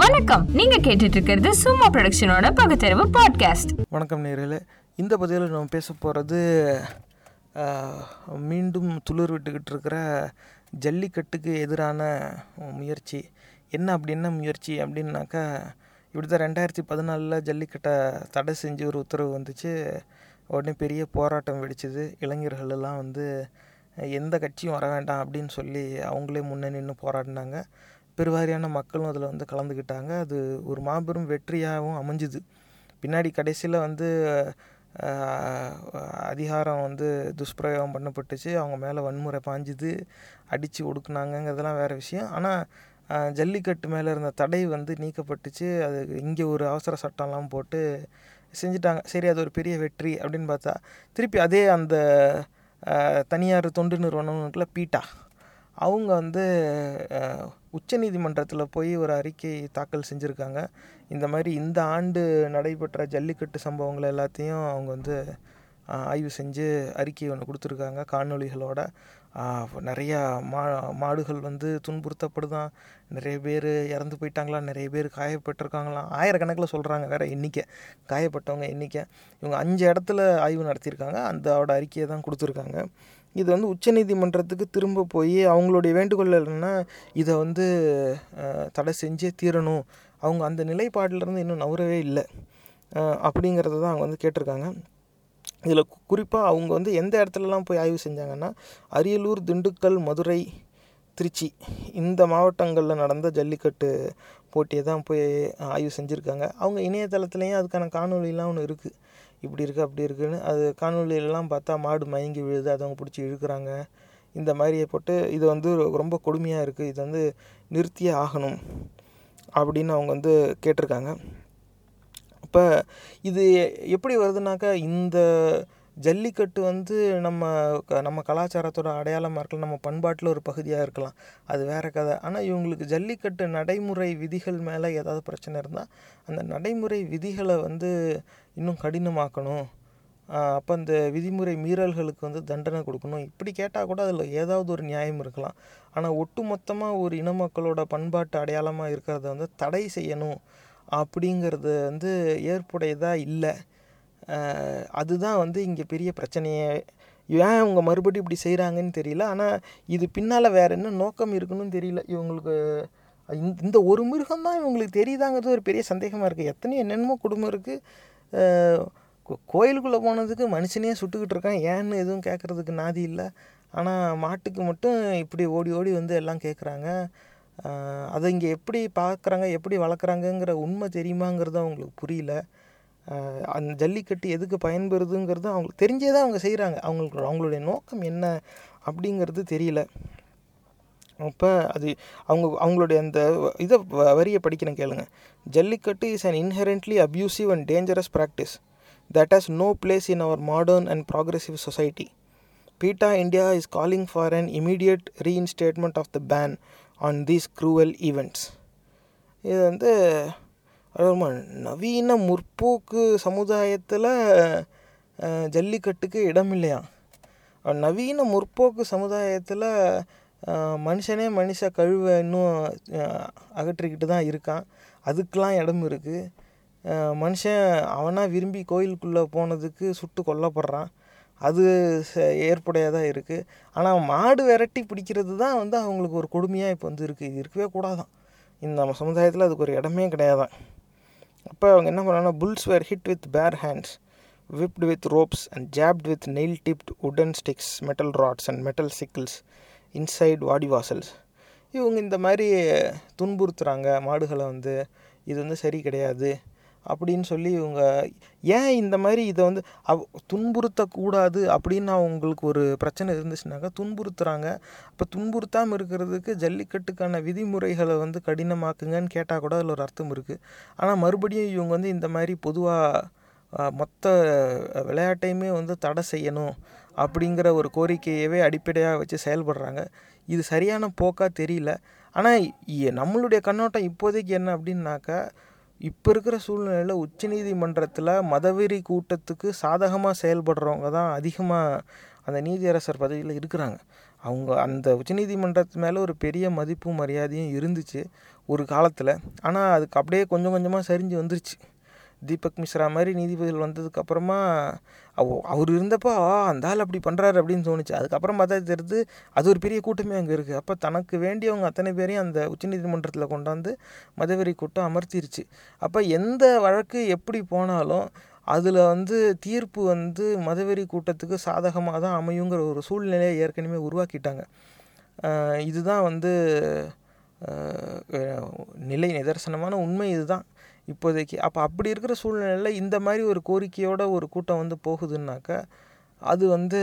வணக்கம். நீங்க கேட்டுட்டு இருக்கிறது சும்மா ப்ரொடக்ஷனோட பகுத்தறிவு பாட்காஸ்ட் வணக்கம் நேரில் இந்த பதிவில் நம்ம பேச போகிறது மீண்டும் துளிர் விட்டுக்கிட்டு இருக்கிற ஜல்லிக்கட்டுக்கு எதிரான முயற்சி. என்ன அப்படி என்ன முயற்சி அப்படின்னாக்கா இப்படி தான் ரெண்டாயிரத்தி பதினாலில் ஜல்லிக்கட்டை தடை செஞ்சு ஒரு உத்தரவு வந்துச்சு. உடனே பெரிய போராட்டம் வெடிச்சது. இளைஞர்களெல்லாம் வந்து எந்த கட்சியும் வர வேண்டாம் அப்படின்னு சொல்லி அவங்களே முன்னே நின்று போராடினாங்க. பெருவாரியான மக்களும் அதில் வந்து கலந்துக்கிட்டாங்க. அது ஒரு மாபெரும் வெற்றியாகவும் அமைஞ்சுது. பின்னாடி கடைசியில் வந்து அதிகாரம் வந்து துஷ்பிரயோகம் பண்ணப்பட்டுச்சு. அவங்க மேலே வன்முறை பாஞ்சுது. அடித்து ஒடுக்குனாங்கங்கிறதெல்லாம் வேறு விஷயம். ஆனால் ஜல்லிக்கட்டு மேலே இருந்த தடை வந்து நீக்கப்பட்டுச்சு. அது இங்கே ஒரு அவசர சட்டம்லாம் போட்டு செஞ்சுட்டாங்க. சரி அது ஒரு பெரிய வெற்றி அப்படின்னு பார்த்தா திருப்பி அதே அந்த தனியார் தொண்டு நிறுவனம் இருக்குல்ல பீட்டா. அவங்க வந்து உச்சநீதிமன்றத்தில் போய் ஒரு அறிக்கை தாக்கல் செஞ்சுருக்காங்க. இந்த மாதிரி இந்த ஆண்டு நடைபெற்ற ஜல்லிக்கட்டு சம்பவங்கள் எல்லாத்தையும் அவங்க வந்து ஆய்வு செஞ்சு அறிக்கை ஒன்று கொடுத்துருக்காங்க காணொலிகளோட நிறையா மா மாடுகள் வந்து துன்புறுத்தப்படுதான் நிறைய பேர் இறந்து போயிட்டாங்களாம் நிறைய பேர் காயப்பட்டிருக்காங்களாம் ஆயிரக்கணக்கில் சொல்கிறாங்க வேறு எண்ணிக்கை காயப்பட்டவங்க எண்ணிக்கை இவங்க அஞ்சு இடத்துல ஆய்வு நடத்தியிருக்காங்க. அந்தோட அறிக்கையை தான் கொடுத்துருக்காங்க. இது வந்து உச்சநீதிமன்றத்துக்கு திரும்ப போய் அவங்களுடைய வேண்டுகோள் என்னென்னா இதை வந்து தடை செஞ்சே தீரணும். அவங்க அந்த நிலைப்பாட்டிலேருந்து இன்னும் நவரவே இல்லை. அப்படிங்கிறத தான் அவங்க வந்து கேட்டிருக்காங்க. இதில் குறிப்பாக அவங்க வந்து எந்த இடத்துலலாம் போய் ஆய்வு செஞ்சாங்கன்னா அரியலூர் திண்டுக்கல் மதுரை திருச்சி இந்த மாவட்டங்களில் நடந்த ஜல்லிக்கட்டு போட்டியை தான் போய் ஆய்வு செஞ்சுருக்காங்க. அவங்க இணையதளத்துலேயும் அதுக்கான காணொலிலாம் ஒன்று இருக்குது இப்படி இருக்குது அப்படி இருக்குன்னு அது காணொலியிலலாம் பார்த்தா மாடு மயங்கி விழுது அதை அவங்க பிடிச்சி இழுக்கிறாங்க. இந்த மாதிரியை போட்டு இது வந்து ரொம்ப கொடுமையாக இருக்குது இது வந்து நிறுத்தியே ஆகணும் அப்படின்னு அவங்க வந்து கேட்டிருக்காங்க. இப்போ இது எப்படி வருதுனாக்கா இந்த ஜல்லிக்கட்டு வந்து நம்ம க- நம்ம கலாச்சாரத்தோட அடையாளமாக இருக்கலாம் நம்ம பண்பாட்டில் ஒரு பகுதியாக இருக்கலாம். அது வேறு கதை. ஆனால் இவங்களுக்கு ஜல்லிக்கட்டு நடைமுறை விதிகள் மேலே ஏதாவது பிரச்சனை இருந்தால் அந்த நடைமுறை விதிகளை வந்து இன்னும் கடினமாக்கணும். அப்போ அந்த விதிமுறை மீறல்களுக்கு வந்து தண்டனை கொடுக்கணும். இப்படி கேட்டால் கூட அதில் ஏதாவது ஒரு நியாயம் இருக்கலாம். ஆனால் ஒட்டு மொத்தமாக ஒரு இன மக்களோட பண்பாட்டு அடையாளமாக இருக்கிறத வந்து தடை செய்யணும் அப்படிங்கிறது வந்து ஏற்புடையதாக இல்லை. அதுதான் வந்து இங்கே பெரிய பிரச்சனையே. ஏன் இவங்க மறுபடியும் இப்படி செய்கிறாங்கன்னு தெரியல. ஆனால் இது பின்னால் வேறு என்ன நோக்கம் இருக்குன்னு தெரியல. இவங்களுக்கு இந்த இந்த ஒரு மிருகம் தான் இவங்களுக்கு தெரியுதாங்கிறது ஒரு பெரிய சந்தேகமாக இருக்குது எத்தனையோ என்னென்னமோ குடும்பம் இருக்குது கோயிலுக்குள்ளே போனதுக்கு மனுஷனே சுட்டுக்கிட்டு இருக்கான். ஏன்னு எதுவும் கேட்குறதுக்கு நாதி இல்லை. ஆனால் மாட்டுக்கு மட்டும் இப்படி ஓடி ஓடி வந்து எல்லாம் கேட்குறாங்க அதை இங்கே எப்படி பார்க்குறாங்க எப்படி வளர்க்குறாங்கங்கிற உண்மை தெரியுமாங்கிறது அவங்களுக்கு புரியல. அந்த ஜல்லிக்கட்டு எதுக்கு பயன்பெறுதுங்கிறது அவங்களுக்கு தெரிஞ்சே தான் அவங்க செய்கிறாங்க அவங்களுக்கு அவங்களுடைய நோக்கம் என்ன அப்படிங்கிறது தெரியல அப்போ அது அவங்க அவங்களுடைய அந்த இதை வரியை படிக்கணும் கேளுங்க Jallikattu is an inherently abusive and dangerous practice that has no place in our modern and progressive society PETA India is calling for an immediate reinstatement of the ban on these cruel events இது வந்து அதாவது நவீன முற்போக்கு சமுதாயத்தில் ஜல்லிக்கட்டுக்கு இடம் இல்லையா நவீன முற்போக்கு சமுதாயத்தில் மனுஷனே மனுஷ கழுவை இன்னும் அகற்றிக்கிட்டு தான் இருக்கான். அதுக்கெலாம் இடம் இருக்குது மனுஷன் அவனாக விரும்பி கோயிலுக்குள்ளே போனதுக்கு சுட்டு கொல்லப்படுறான். அது ச- ஏற்புடையதாக இருக்குது ஆனால் மாடு விரட்டி பிடிக்கிறது தான் வந்து அவங்களுக்கு ஒரு கொடுமையாக இப்போ வந்து இருக்குது இது இருக்கவே கூடாதான். இந்த நம்ம சமுதாயத்தில் அதுக்கு ஒரு இடமே கிடையாதான். அப்போ அவங்க என்ன பண்ணாங்கன்னா bulls were hit with bare hands whipped with ropes and jabbed with nail tipped உடன் sticks metal rods and metal sickles inside vadi vasals இவங்க இந்த மாதிரி துன்புறுத்துகிறாங்க மாடுகளை வந்து இது வந்து சரி கிடையாது அப்படின்னு சொல்லி இவங்க ஏன் இந்த மாதிரி இதை வந்து அவ துன்புறுத்தக்கூடாது அப்படின்னு அவங்களுக்கு ஒரு பிரச்சனை இருந்துச்சுனாக்கா துன்புறுத்துறாங்க. அப்போ துன்புறுத்தாமல் இருக்கிறதுக்கு ஜல்லிக்கட்டுக்கான விதிமுறைகளை வந்து கடினமாக்குங்கன்னு கேட்டால் கூட அதில் ஒரு அர்த்தம் இருக்குது ஆனால் மறுபடியும் இவங்க வந்து இந்த மாதிரி பொதுவாக மொத்த விளையாட்டையுமே வந்து தடை செய்யணும் அப்படிங்கிற ஒரு கோரிக்கையவே அடிப்படையாக வச்சு செயல்படுறாங்க. இது சரியான போக்காக தெரியல. ஆனால் நம்மளுடைய கண்ணோட்டம் இப்போதைக்கு என்ன அப்படின்னாக்கா இப்போ இருக்கிற சூழ்நிலையில் உச்சநீதிமன்றத்தில் மதவெறி கூட்டத்துக்கு சாதகமாக செயல்படுறவங்க தான் அதிகமாக அந்த நீதியரசர் பதவியில் இருக்கிறாங்க. அவங்க அந்த உச்சநீதிமன்றத்து மேலே ஒரு பெரிய மதிப்பும் மரியாதையும் இருந்துச்சு ஒரு காலத்தில். ஆனால் அதுக்கு அப்படியே கொஞ்சம் கொஞ்சமாக சரிஞ்சு வந்துருச்சு. தீபக் மிஸ்ரா மாதிரி நீதிபதிகள் வந்ததுக்கப்புறமா அவ அவர் இருந்தப்போ ஆ அந்த ஆள் அப்படி பண்ணுறாரு அப்படின்னு தோணுச்சு. அதுக்கப்புறம் பார்த்தா தெரியுது அது ஒரு பெரிய கூட்டமே அங்கே இருக்குது அப்போ தனக்கு வேண்டியவங்க அத்தனை பேரையும் அந்த உச்சநீதிமன்றத்தில் கொண்டாந்து மதவெறி கூட்டம் அமர்த்திருச்சு. அப்போ எந்த வழக்கு எப்படி போனாலும் அதில் வந்து தீர்ப்பு வந்து மதவெறி கூட்டத்துக்கு சாதகமாக தான் அமையுங்கிற ஒரு சூழ்நிலையை ஏற்கனவே உருவாக்கிட்டாங்க. இதுதான் வந்து நிலை நிதர்சனமான உண்மை இதுதான். இப்போதைக்கு. அப்போ அப்படி இருக்கிற சூழ்நிலையில் இந்த மாதிரி ஒரு கோரிக்கையோட ஒரு கூட்டம் வந்து போகுதுன்னாக்கா அது வந்து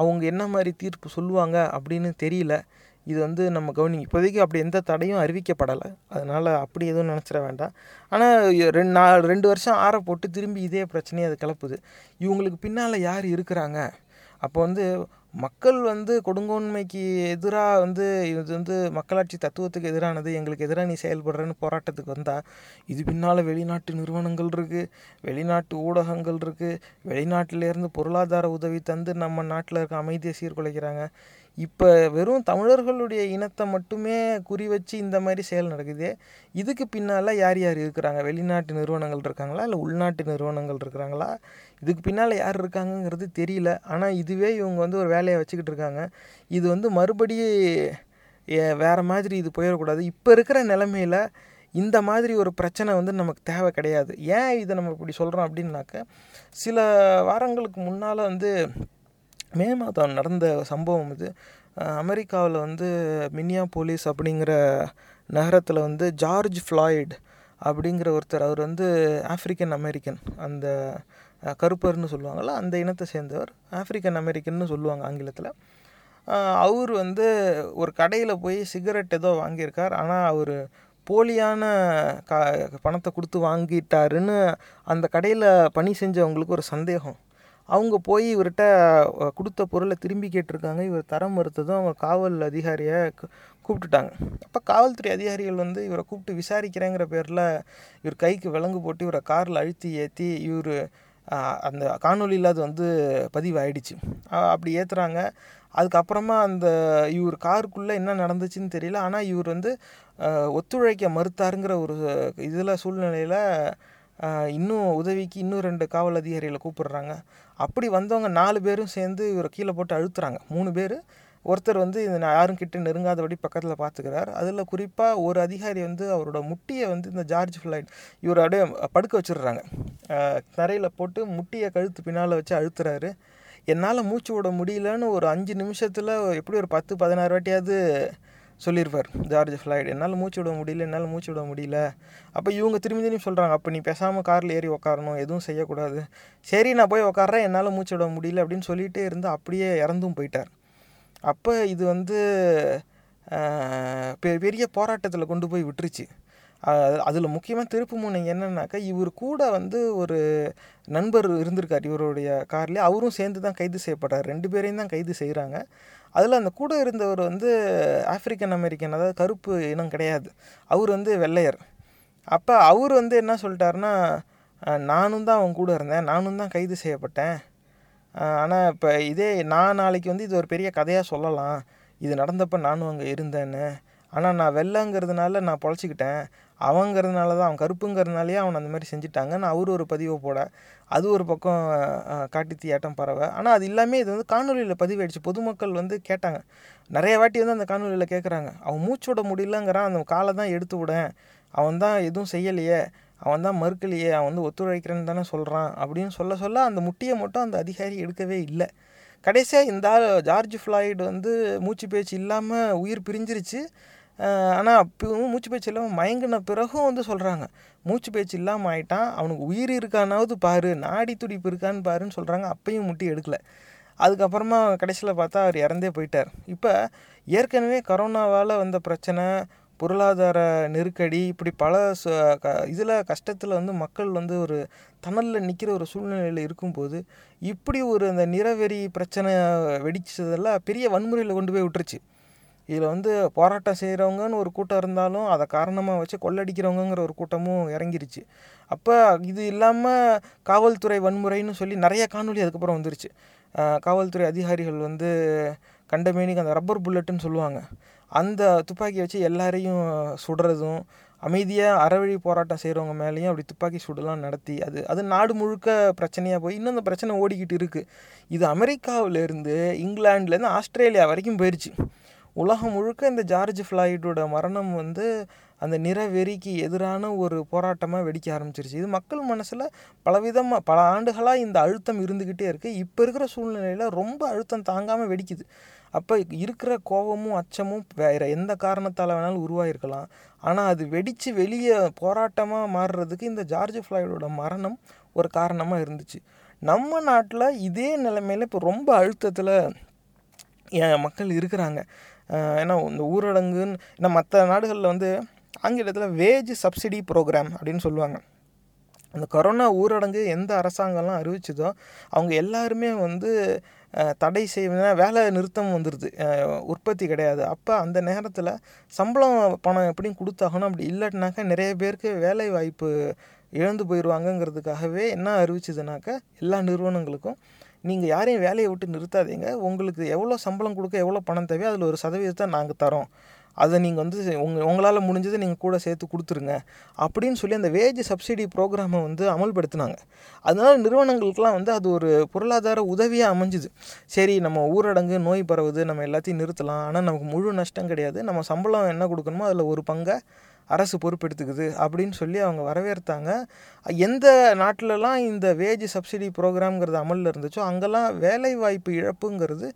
அவங்க என்ன மாதிரி தீர்ப்பு சொல்லுவாங்க அப்படின்னு தெரியல. இது வந்து நம்ம கவனி இப்போதைக்கு அப்படி எந்த தடையும் அறிவிக்கப்படலை. அதனால் அப்படி எதுவும் நினச்சிட வேண்டாம். ஆனால் ரெண்டு நாள் ரெண்டு வருஷம் ஆற போட்டு திரும்பி இதே பிரச்சனையை அது கிளப்புது. இவங்களுக்கு பின்னால் யார் இருக்கிறாங்க? அப்போ வந்து மக்கள் வந்து கொடுங்கோன்மைக்கு எதிராக வந்து இது வந்து மக்களாட்சி தத்துவத்துக்கு எதிரானது எங்களுக்கு எதிராக நீ செயல்படுறன்னு போராட்டத்துக்கு வந்தால் இது பின்னால் வெளிநாட்டு நிறுவனங்கள் இருக்குது வெளிநாட்டு ஊடகங்கள் இருக்குது வெளிநாட்டிலேருந்து பொருளாதார உதவி தந்து நம்ம நாட்டில் இருக்க அமைதியை சீர்குலைக்கிறாங்க. இப்போ வெறும் தமிழர்களுடைய இனத்தை மட்டுமே குறி வச்சு இந்த மாதிரி செயல் நடக்குது இதுக்கு பின்னால் யார் யார் இருக்கிறாங்க? வெளிநாட்டு நிறுவனங்கள் இருக்காங்களா? இல்லை உள்நாட்டு நிறுவனங்கள் இருக்கிறாங்களா? இதுக்கு பின்னால் யார் இருக்காங்கங்கிறது தெரியல. ஆனால் இதுவே இவங்க வந்து ஒரு வேலையை வச்சுக்கிட்டு இருக்காங்க. இது வந்து மறுபடியும் ஏ- மாதிரி இது போயிடக்கூடாது. இப்போ இருக்கிற நிலமையில இந்த மாதிரி ஒரு பிரச்சனை வந்து நமக்கு தேவை கிடையாது. ஏன் இதை நம்ம இப்படி சொல்கிறோம் அப்படின்னாக்க சில வாரங்களுக்கு முன்னால் வந்து மே மாதம் நடந்த சம்பவம் இது. அமெரிக்காவில் வந்து மினியா போலீஸ் அப்படிங்கிற நகரத்தில் வந்து ஜார்ஜ் ஃப்ளாய்டு அப்படிங்கிற ஒருத்தர். அவர் வந்து ஆஃப்ரிக்கன் அமெரிக்கன். அந்த கருப்பர்னு சொல்லுவாங்கள்ல அந்த இனத்தை சேர்ந்தவர் ஆஃப்ரிக்கன் அமெரிக்கன்னு சொல்லுவாங்க ஆங்கிலத்தில். அவர் வந்து ஒரு கடையில் போய் சிகரெட் ஏதோ வாங்கியிருக்கார். ஆனால் அவர் போலியான கா பணத்தை கொடுத்து வாங்கிட்டாருன்னு அந்த கடையில் பணி செஞ்சவங்களுக்கு ஒரு சந்தேகம். அவங்க போய் இவர்கிட்ட கொடுத்த பொருளை திரும்பி கேட்டிருக்காங்க. இவர் தர மறுத்ததும் அவங்க காவல் அதிகாரியை கூப்பிட்டுட்டாங்க. அப்போ காவல்துறை அதிகாரிகள் வந்து இவரை கூப்பிட்டு விசாரிக்கிறேங்கிற பேரில் இவர் கைக்கு விலங்கு போட்டு இவரை காரில் அழுத்தி ஏற்றி இவர் அந்த காணொலியில் அது வந்து பதிவாயிடுச்சு. அப்படி ஏற்றுறாங்க அதுக்கப்புறமா அந்த இவர் காருக்குள்ளே என்ன நடந்துச்சுன்னு தெரியல. ஆனால் இவர் வந்து ஒத்துழைக்க மறுத்தாருங்கிற ஒரு இதில் சூழ்நிலையில் இன்னும் உதவிக்கு இன்னும் ரெண்டு காவல் அதிகாரிகளை கூப்பிடுறாங்க. அப்படி வந்தவங்க நாலு பேரும் சேர்ந்து இவரை கீழே போட்டு அழுத்துறாங்க. மூணு பேர் ஒருத்தர் வந்து இது நான் யாரும் கிட்ட நெருங்காதபடி பக்கத்தில் பார்த்துக்கிறார் அதில் குறிப்பாக ஒரு அதிகாரி வந்து அவரோட முட்டியை வந்து இந்த ஜார்ஜ் ஃப்ளைட் இவர் அப்படியே படுக்க வச்சிடுறாங்க. தரையில் போட்டு முட்டியை கழுத்து பின்னால் வச்சு அழுத்துறாரு. என்னால் மூச்சு விட முடியலன்னு ஒரு அஞ்சு நிமிஷத்தில் எப்படி ஒரு பத்து பதினாறு வாட்டியாவது சொல்லியிருப்பார் ஜார்ஜ் ஃப்ளைட். என்னால் மூச்சு விட முடியல என்னால் மூச்சு விட முடியல. அப்போ இவங்க திரும்பி திரும்பி சொல்கிறாங்க அப்போ நீ பேசாமல் காரில் ஏறி உக்காரணும் எதுவும் செய்யக்கூடாது. சரி நான் போய் உக்காடுறேன் என்னால் மூச்சு விட முடியல அப்படின்னு சொல்லிகிட்டே இருந்து அப்படியே இறந்தும் போயிட்டார். அப்போ இது வந்து பெ- பெரிய போராட்டத்தில் கொண்டு போய் விட்டுருச்சு. அதில் முக்கியமாக திருப்பு முனை என்னன்னாக்கா இவர் கூட வந்து ஒரு நண்பர் இருந்திருக்கார் இவருடைய கார்லேயே. அவரும் சேர்ந்து தான் கைது செய்யப்படுறார். ரெண்டு பேரையும் தான் கைது செய்கிறாங்க அதில் அந்த கூட இருந்தவர் வந்து ஆப்பிரிக்கன் அமெரிக்கன் அதாவது கருப்பு இனம் கிடையாது. அவர் வந்து வெள்ளையர். அப்போ அவர் வந்து என்ன சொல்லிட்டாருன்னா நானும் தான் அவன் கூட இருந்தேன். நானும் தான் கைது செய்யப்பட்டேன். ஆனால் இப்போ இதே நான் நாளைக்கு வந்து இது ஒரு பெரிய கதையாக சொல்லலாம். இது நடந்தப்போ நானும் அங்கே இருந்தேன்னு. ஆனால் நான் வெள்ளைங்கிறதுனால நான் பொழைச்சிக்கிட்டேன். அவங்கிறதுனால தான் அவன் கருப்புங்கிறதுனாலே அவன் அந்த மாதிரி செஞ்சுட்டாங்கன்னு அவர் ஒரு பதிவை போட அது ஒரு பக்கம் அஹ், காட்டு தீயாட்டம் பறவை ஆனால் அது எல்லாமே இது வந்து காணொலியில் பதிவாயிடுச்சு பொதுமக்கள் வந்து கேட்டாங்க. நிறைய வாட்டி வந்து அந்த காணொலியில் கேட்குறாங்க அவன் மூச்சு விட முடியலங்கிறான். அந்த காலை தான் எடுத்து விடேன் அவன் தான் எதுவும் செய்யலையே. அவன் தான் மறுக்கலையே அவன் வந்து ஒத்துழைக்கிறேன்னு தானே சொல்கிறான் அப்படின்னு சொல்ல சொல்ல அந்த முட்டியை மட்டும் அந்த அதிகாரி எடுக்கவே இல்லை. கடைசியாக இந்த ஆள் ஜார்ஜ் ஃப்ளாய்டு வந்து மூச்சு பேச்சு இல்லாமல் உயிர் பிரிஞ்சிருச்சு. ஆனால் அப்பவும் மூச்சு பேச்சு இல்லாமல் மயங்கின பிறகும் வந்து சொல்கிறாங்க மூச்சு பேச்சு இல்லாமல் ஆயிட்டான் அவனுக்கு உயிர் இருக்கானாவது பாரு நாடி துடிப்பு இருக்கான்னு பாருன்னு சொல்கிறாங்க அப்பையும் முட்டி எடுக்கலை. அதுக்கப்புறமா கடைசியில் பார்த்தா அவர் இறந்தே போயிட்டார். இப்போ ஏற்கனவே கரோனாவால் வந்த பிரச்சனை பொருளாதார நெருக்கடி இப்படி பல ச க இதில் கஷ்டத்தில் வந்து மக்கள் வந்து ஒரு தணலில் நிற்கிற ஒரு சூழ்நிலையில் இருக்கும்போது இப்படி ஒரு அந்த நிறவெறி பிரச்சனை வெடிச்சதெல்லாம் பெரிய வன்முறையில் கொண்டு போய் விட்டுருச்சு. இதில் வந்து போராட்டம் செய்கிறவங்கன்னு ஒரு கூட்டம் இருந்தாலும் அதை காரணமாக வச்சு கொள்ளடிக்கிறவங்கங்கிற ஒரு கூட்டமும் இறங்கிருச்சு. அப்போ இது இல்லாமல் காவல்துறை வன்முறைன்னு சொல்லி நிறைய காணொளி அதுக்கப்புறம் வந்துருச்சு. காவல்துறை அதிகாரிகள் வந்து கண்டமேனிக்கு அந்த ரப்பர் புல்லட்டுன்னு சொல்லுவாங்க. அந்த துப்பாக்கியை வச்சு எல்லாரையும் சுடுறதும் அமைதியாக அறவழி போராட்டம் செய்கிறவங்க மேலேயும் அப்படி துப்பாக்கி சுடலாம் நடத்தி அது அது நாடு முழுக்க பிரச்சனையாக போய் இன்னும் அந்த பிரச்சனை ஓடிக்கிட்டு இருக்குது இது அமெரிக்காவிலேருந்து இங்கிலாந்துலேருந்து ஆஸ்திரேலியா வரைக்கும் போயிடுச்சு உலகம் முழுக்க இந்த ஜார்ஜ் ஃப்ளாய்டோட மரணம் வந்து அந்த நிறவெறிக்கு எதிரான ஒரு போராட்டமாக வெடிக்க ஆரம்பிச்சிருச்சு. இது மக்கள் மனசில் பலவிதமாக பல ஆண்டுகளாக இந்த அழுத்தம் இருந்துக்கிட்டே இருக்குது இப்போ இருக்கிற சூழ்நிலையில் ரொம்ப அழுத்தம் தாங்காமல் வெடிக்குது. அப்போ இருக்கிற கோபமும் அச்சமும் வேறு எந்த காரணத்தால் வேணாலும் உருவாகிருக்கலாம் ஆனால் அது வெடித்து வெளியே போராட்டமாக மாறுறதுக்கு இந்த ஜார்ஜ் ஃப்ளாய்டோட மரணம் ஒரு காரணமாக இருந்துச்சு. நம்ம நாட்டில் இதே நிலைமையில் இப்போ ரொம்ப அழுத்தத்தில் மக்கள் இருக்கிறாங்க. ஏன்னா இந்த ஊரடங்குன்னு ஏன்னா மற்ற நாடுகளில் வந்து ஆங்கிலத்தில் வேஜ் சப்சிடி ப்ரோக்ராம் அப்படின்னு சொல்லுவாங்க. அந்த கொரோனா ஊரடங்கு எந்த அரசாங்கம்லாம் அறிவிச்சதோ அவங்க எல்லாருமே வந்து தடை செய்வதுனா வேலை நிறுத்தம் வந்துடுது உற்பத்தி கிடையாது. அப்போ அந்த நேரத்தில் சம்பளம் பணம் எப்படியும் கொடுத்தாகணும். அப்படி இல்லாட்டினாக்கா நிறைய பேருக்கு வேலை வாய்ப்பு இழந்து போயிடுவாங்கங்கிறதுக்காகவே என்ன அறிவிச்சதுனாக்கா எல்லா நிறுவனங்களுக்கும் நீங்கள் யாரையும் வேலையை விட்டு நிறுத்தாதீங்க. உங்களுக்கு எவ்வளோ சம்பளம் கொடுக்க எவ்வளோ பணம் தேவையோ அதில் ஒரு சதவீதத்தை நாங்கள் தரோம். அதை நீங்கள் வந்து உங்கள் உங்களால் முடிஞ்சதை நீங்கள் கூட சேர்த்து கொடுத்துருங்க. அப்படின்னு சொல்லி அந்த வேஜ் சப்சிடி ப்ரோக்ராமை வந்து அமல்படுத்தினாங்க. அதனால் நிறுவனங்களுக்கெலாம் வந்து அது ஒரு பொருளாதார உதவியாக அமைஞ்சுது. சரி நம்ம ஊரடங்கு நோய் பரவுது நம்ம எல்லாத்தையும் நிறுத்தலாம். ஆனால் நமக்கு முழு நஷ்டம் கிடையாது. நம்ம சம்பளம் என்ன கொடுக்கணுமோ அதில் ஒரு பங்கை அரசு பொறுப்பெடுத்துக்குது அப்படின்னு சொல்லி அவங்க வரவேற்றாங்க. எந்த நாட்டிலலாம் இந்த வேஜ் சப்சிடி ப்ரோக்ராம்ங்கிறது அமலில் இருந்துச்சோ அங்கெல்லாம் வேலைவாய்ப்பு இழப்புங்கிறது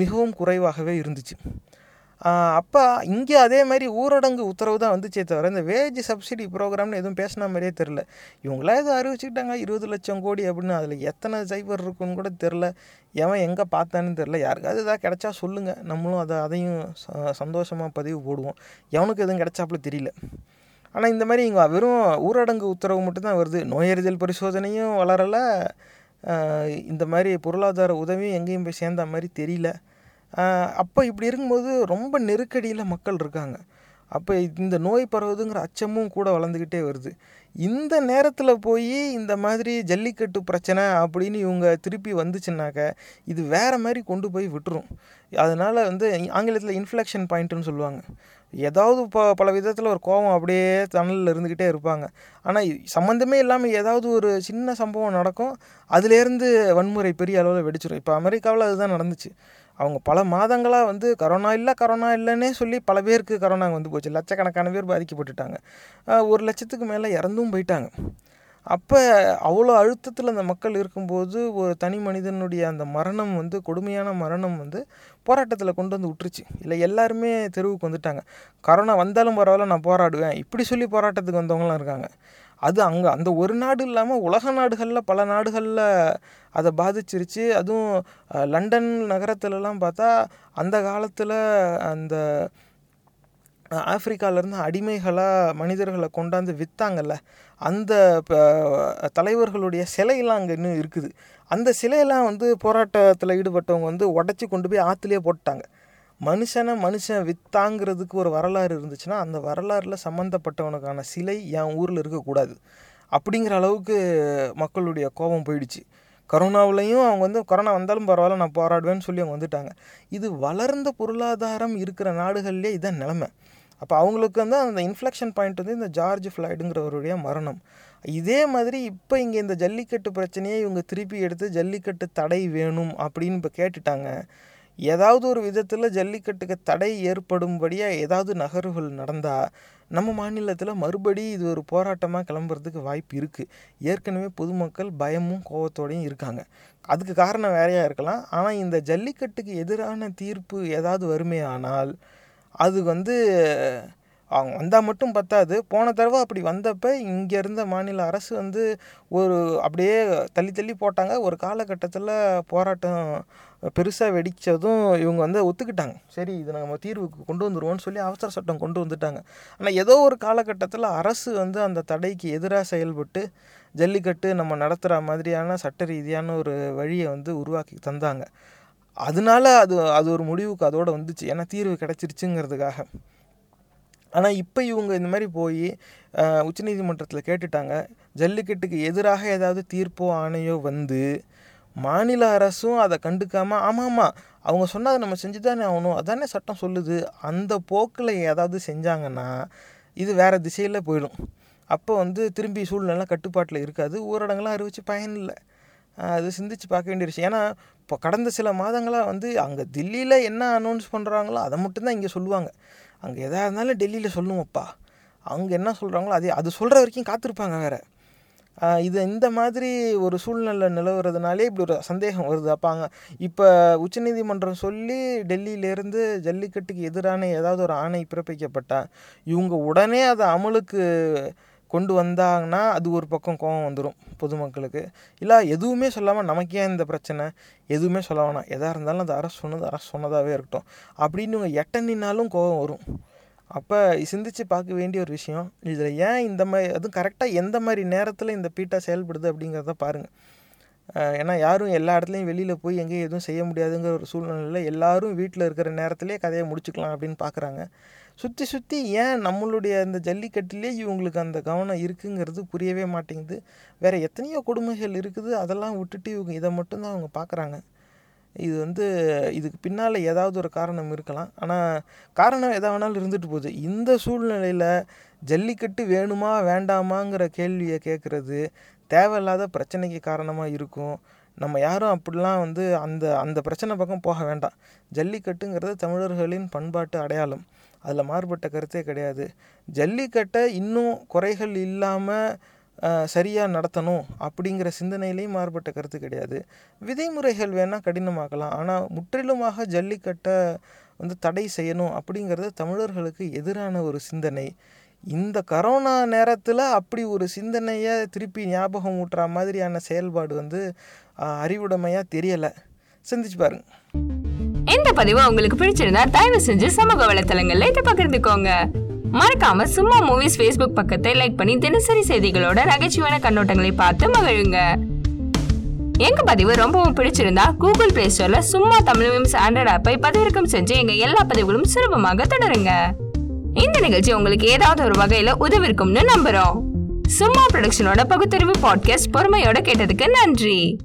மிகவும் குறைவாகவே இருந்துச்சு. அப்போ இங்கே அதே மாதிரி ஊரடங்கு உத்தரவு தான் வந்துச்சே தவிர இந்த வேஜ் சப்சிடி ப்ரோக்ராம்னு எதுவும் பேசின மாதிரியே தெரில இவங்களா எதுவும் அறிவிச்சுக்கிட்டாங்க இருபது லட்சம் கோடி அப்படின்னு. அதில் எத்தனை சைபர் இருக்குன்னு கூட தெரில எவன் எங்கே பார்த்தான்னு தெரில யாருக்காவது எதாவது கிடச்சா சொல்லுங்கள் நம்மளும் அதை அதையும் சந்தோஷமாக பதிவு போடுவோம். எவனுக்கு எதுவும் கிடச்சாப்புல தெரியல. ஆனால் இந்த மாதிரி இங்கே வெறும் ஊரடங்கு உத்தரவு மட்டும்தான் வருது. நோயறிதல் பரிசோதனையும் வளரலை. இந்த மாதிரி பொருளாதார உதவியும் எங்கேயும் போய் சேர்ந்த மாதிரி தெரியல. அப்போ இப்படி இருக்கும்போது ரொம்ப நெருக்கடியில் மக்கள் இருக்காங்க. அப்போ இந்த நோய் பரவுதுங்கிற அச்சமும் கூட வளர்ந்துக்கிட்டே வருது. இந்த நேரத்தில் போய் இந்த மாதிரி ஜல்லிக்கட்டு பிரச்சனை அப்படின்னு இவங்க திருப்பி வந்துச்சுன்னாக்க இது வேறு மாதிரி கொண்டு போய் விட்டுரும். அதனால் வந்து ஆங்கிலத்தில் இன்ஃப்ளெக்ஷன் பாயிண்ட்டுன்னு சொல்லுவாங்க. ஏதாவது ப பல விதத்தில் ஒரு கோபம் அப்படியே தணலில் இருந்துக்கிட்டே இருப்பாங்க. ஆனால் சம்மந்தமே இல்லாமல் ஏதாவது ஒரு சின்ன சம்பவம் நடக்கும். அதுலேருந்து வன்முறை பெரிய அளவில் வெடிச்சிடும் இப்போ அமெரிக்காவில் அதுதான் நடந்துச்சு. அவங்க பல மாதங்களாக வந்து கரோனா இல்லை கரோனா இல்லைன்னே சொல்லி பல பேருக்கு கரோனா வந்து போச்சு. லட்சக்கணக்கான பேர் பாதிக்கப்பட்டுட்டாங்க. ஒரு லட்சத்துக்கு மேலே இறந்தும் போயிட்டாங்க. அப்போ அவ்வளோ அழுத்தத்தில் அந்த மக்கள் இருக்கும்போது ஒரு தனி மனிதனுடைய அந்த மரணம் வந்து கொடுமையான மரணம் வந்து போராட்டத்தில் கொண்டு வந்து விட்டுருச்சு. இல்லை எல்லாருமே தெருவுக்கு வந்துட்டாங்க. கரோனா வந்தாலும் பரவாயில்ல நான் போராடுவேன். இப்படி சொல்லி போராட்டத்துக்கு வந்தவங்களாம் இருக்காங்க. அது அங்கே அந்த ஒரு நாடு இல்லாமல் உலக நாடுகளில் பல நாடுகளில் அதை பாதிச்சிருச்சு. அதுவும் லண்டன் நகரத்துலலாம் பார்த்தா அந்த காலத்தில் அந்த ஆஃப்ரிக்காவிலேருந்து அடிமைகளாக மனிதர்களை கொண்டாந்து விற்றாங்கல்ல அந்த தலைவர்களுடைய சிலையெல்லாம் அங்கே இன்னும் இருக்குது. அந்த சிலையெல்லாம் வந்து போராட்டத்தில் ஈடுபட்டவங்க வந்து உடச்சி கொண்டு போய் ஆற்றுலேயே போட்டாங்க மனுஷனை மனுஷன் வித்தாங்கிறதுக்கு ஒரு வரலாறு இருந்துச்சுன்னா அந்த வரலாறில் சம்மந்தப்பட்டவனுக்கான சிலை என் ஊரில் இருக்கக்கூடாது. அப்படிங்கிற அளவுக்கு மக்களுடைய கோபம் போயிடுச்சு. கரோனாவிலையும் அவங்க வந்து கொரோனா வந்தாலும் பரவாயில்ல நான் போராடுவேன்னு சொல்லி அவங்க வந்துட்டாங்க. இது வளர்ந்த பொருளாதாரம் இருக்கிற நாடுகள்லேயே இதான் நிலமை. அப்போ அவங்களுக்கு வந்து அந்த இன்ஃப்ளெக்ஷன் பாயிண்ட் வந்து இந்த ஜார்ஜ் ஃப்ளைடுங்கிறவருடைய மரணம். இதே மாதிரி இப்போ இங்கே இந்த ஜல்லிக்கட்டு பிரச்சனையை இவங்க திருப்பி எடுத்து ஜல்லிக்கட்டு தடை வேணும் அப்படின்னு இப்போ கேட்டுட்டாங்க. ஏதாவது ஒரு விதத்தில் ஜல்லிக்கட்டுக்கு தடை ஏற்படும்படியாக ஏதாவது நகர்வுகள் நடந்தால் நம்ம மாநிலத்தில் மறுபடி இது ஒரு போராட்டமாக கிளம்புறதுக்கு வாய்ப்பு இருக்குது ஏற்கனவே பொதுமக்கள் பயமும் கோபத்தோடையும் இருக்காங்க. அதுக்கு காரணம் வேறையாக இருக்கலாம். ஆனால் இந்த ஜல்லிக்கட்டுக்கு எதிரான தீர்ப்பு ஏதாவது வருமே ஆனால் அது வந்து அவங்க வந்தால் மட்டும் பத்தாது. போன தடவை அப்படி வந்தப்போ இங்கே இருந்த மாநில அரசு வந்து ஒரு அப்படியே தள்ளி தள்ளி போட்டாங்க. ஒரு காலகட்டத்தில் போராட்டம் பெருசாக வெடித்ததும் இவங்க வந்து ஒத்துக்கிட்டாங்க. சரி இது நம்ம தீர்வுக்கு கொண்டு வந்துடுவோம்னு சொல்லி அவசர சட்டம் கொண்டு வந்துட்டாங்க. ஆனால் ஏதோ ஒரு காலகட்டத்தில் அரசு வந்து அந்த தடைக்கு எதிராக செயல்பட்டு ஜல்லிக்கட்டு நம்ம நடத்துகிற மாதிரியான சட்ட ரீதியான ஒரு வழியை வந்து உருவாக்கி தந்தாங்க. அதனால அது அது ஒரு முடிவுக்கு அதோடு வந்துச்சு. ஏன்னா தீர்வு கிடச்சிருச்சுங்கிறதுக்காக. ஆனால் இப்போ இவங்க இந்த மாதிரி போய் உச்சநீதிமன்றத்தில் கேட்டுட்டாங்க. ஜல்லிக்கட்டுக்கு எதிராக ஏதாவது தீர்ப்போ ஆணையோ வந்து மாநில அரசும் அதை கண்டுக்காமல் ஆமாம் ஆமாம் அவங்க சொன்னதை நம்ம செஞ்சு தானே ஆகணும். அதானே சட்டம் சொல்லுது. அந்த போக்கில் ஏதாவது செஞ்சாங்கன்னா இது வேறு திசையில் போயிடும். அப்போ வந்து திரும்பி சூழ்நிலை கட்டுப்பாட்டில் இருக்காது. ஊரடங்கெலாம் அறிவிச்சு பயன் இல்லை. அது சிந்திச்சு பார்க்க வேண்டிய விஷயம். ஏன்னா இப்போ கடந்த சில மாதங்களாக வந்து அங்கே தில்லியில் என்ன அனௌன்ஸ் பண்ணுறாங்களோ அதை மட்டும்தான் இங்கே சொல்லுவாங்க. அங்கே எதாக இருந்தாலும் டெல்லியில் சொல்லுவோம்ப்பா. அங்கே என்ன சொல்கிறாங்களோ அதே அது சொல்கிற வரைக்கும் காத்திருப்பாங்க வேறு. இது இந்த மாதிரி ஒரு சூழ்நிலை நிலவுறதுனாலே இப்படி ஒரு சந்தேகம் வருது. அப்போ அங்கே இப்போ உச்சநீதிமன்றம் சொல்லி டெல்லியிலேருந்து ஜல்லிக்கட்டுக்கு எதிரான ஏதாவது ஒரு ஆணை பிறப்பிக்கப்பட்டால் இவங்க உடனே அதை அமலுக்கு கொண்டு வந்தாங்கன்னா அது ஒரு பக்கம் கோவம் வந்துடும் பொதுமக்களுக்கு. இல்லை எதுவுமே சொல்லாமல் நமக்கு ஏன் இந்த பிரச்சனை? எதுவுமே சொல்ல வேணாம். எதாக இருந்தாலும் அது அரசு சொன்னது அரசு சொன்னதாகவே இருக்கட்டும். அப்படின்னு இவங்க எட்ட நின்னாலும் கோவம் வரும். அப்போ சிந்திச்சு பார்க்க வேண்டிய ஒரு விஷயம் இதில் ஏன் இந்த மாதிரி அதுவும் கரெக்டாக எந்த மாதிரி நேரத்தில் இந்த பீட்டா செயல்படுது அப்படிங்கிறத பாருங்கள் ஏன்னா யாரும் எல்லா இடத்துலையும் வெளியில் போய் எங்கேயும் எதுவும் செய்ய முடியாதுங்கிற ஒரு சூழ்நிலையில் எல்லாரும் வீட்டில் இருக்கிற நேரத்திலே கதையை முடிச்சுக்கலாம் அப்படின்னு பார்க்குறாங்க சுற்றி சுற்றி ஏன் நம்மளுடைய அந்த ஜல்லிக்கட்டுலேயே இவங்களுக்கு அந்த கவனம் இருக்குங்கிறது புரியவே மாட்டேங்குது. வேறு எத்தனையோ கொடுமைகள் இருக்குது. அதெல்லாம் விட்டுட்டு இவங்க இதை மட்டும்தான் அவங்க பார்க்குறாங்க. இது வந்து இதுக்கு பின்னால் ஏதாவது ஒரு காரணம் இருக்கலாம். ஆனால் காரணம் எதா வேணாலும் இருந்துட்டு போகுது. இந்த சூழ்நிலையில் ஜல்லிக்கட்டு வேணுமா வேண்டாமாங்கிற கேள்வியை கேட்குறது தேவையில்லாத பிரச்சனைக்கு காரணமாக இருக்கும். நம்ம யாரும் அப்படிலாம் வந்து அந்த அந்த பிரச்சனை பக்கம் போக வேண்டாம். ஜல்லிக்கட்டுங்கிறது தமிழர்களின் பண்பாட்டு அடையாளம். அதில் மாறுபட்ட கருத்தே கிடையாது. ஜல்லிக்கட்டை இன்னும் குறைகள் இல்லாமல் சரியாக நடத்தணும் அப்படிங்கிற சிந்தனையிலையும் மாறுபட்ட கருத்து கிடையாது. விதிமுறைகள் வேணால் கடினமாக்கலாம். ஆனால் முற்றிலுமாக ஜல்லிக்கட்டை வந்து தடை செய்யணும் அப்படிங்கிறது தமிழர்களுக்கு எதிரான ஒரு சிந்தனை. இந்த கரோனா நேரத்தில் அப்படி ஒரு சிந்தனையை திருப்பி ஞாபகம் ஊட்டுற மாதிரியான செயல்பாடு வந்து அறிவுடைமையாக தெரியலை. சிந்திச்சு பாருங்க. இந்த பதிவு உங்களுக்கு பிடிச்சிருந்தா தயவு செஞ்சு சமூக வலைத்தளங்கள்ல இதை பகிர்ந்துக்கோங்க. மறக்காம சும்மா மூவிஸ் ஃபேஸ்புக் பக்கத்தை லைக் பண்ணி தினசரி செய்திகளோட நகைச்சுவையான கண்ணோட்டங்களை பார்த்து மகிழுங்க. எங்க பதிவு ரொம்பவும் பிடிச்சிருந்தா கூகுள் பிளே ஸ்டோர்ல சும்மா தமிழ் மீம்ஸ் ஆண்ட்ராய்ட் ஆப்பை பதிவிறக்கம் செஞ்சு எங்க எல்லா பதிவுகளும் சுலபமாக தொடருங்க. இந்த நிகழ்ச்சி உங்களுக்கு ஏதாவது ஒரு வகையில உதவிருக்கும்னு நம்புறோம். சும்மா ப்ரொடக்ஷனோட பகுத்தறிவு பாட்காஸ்ட் பொறுமையோட கேட்டதுக்கு நன்றி.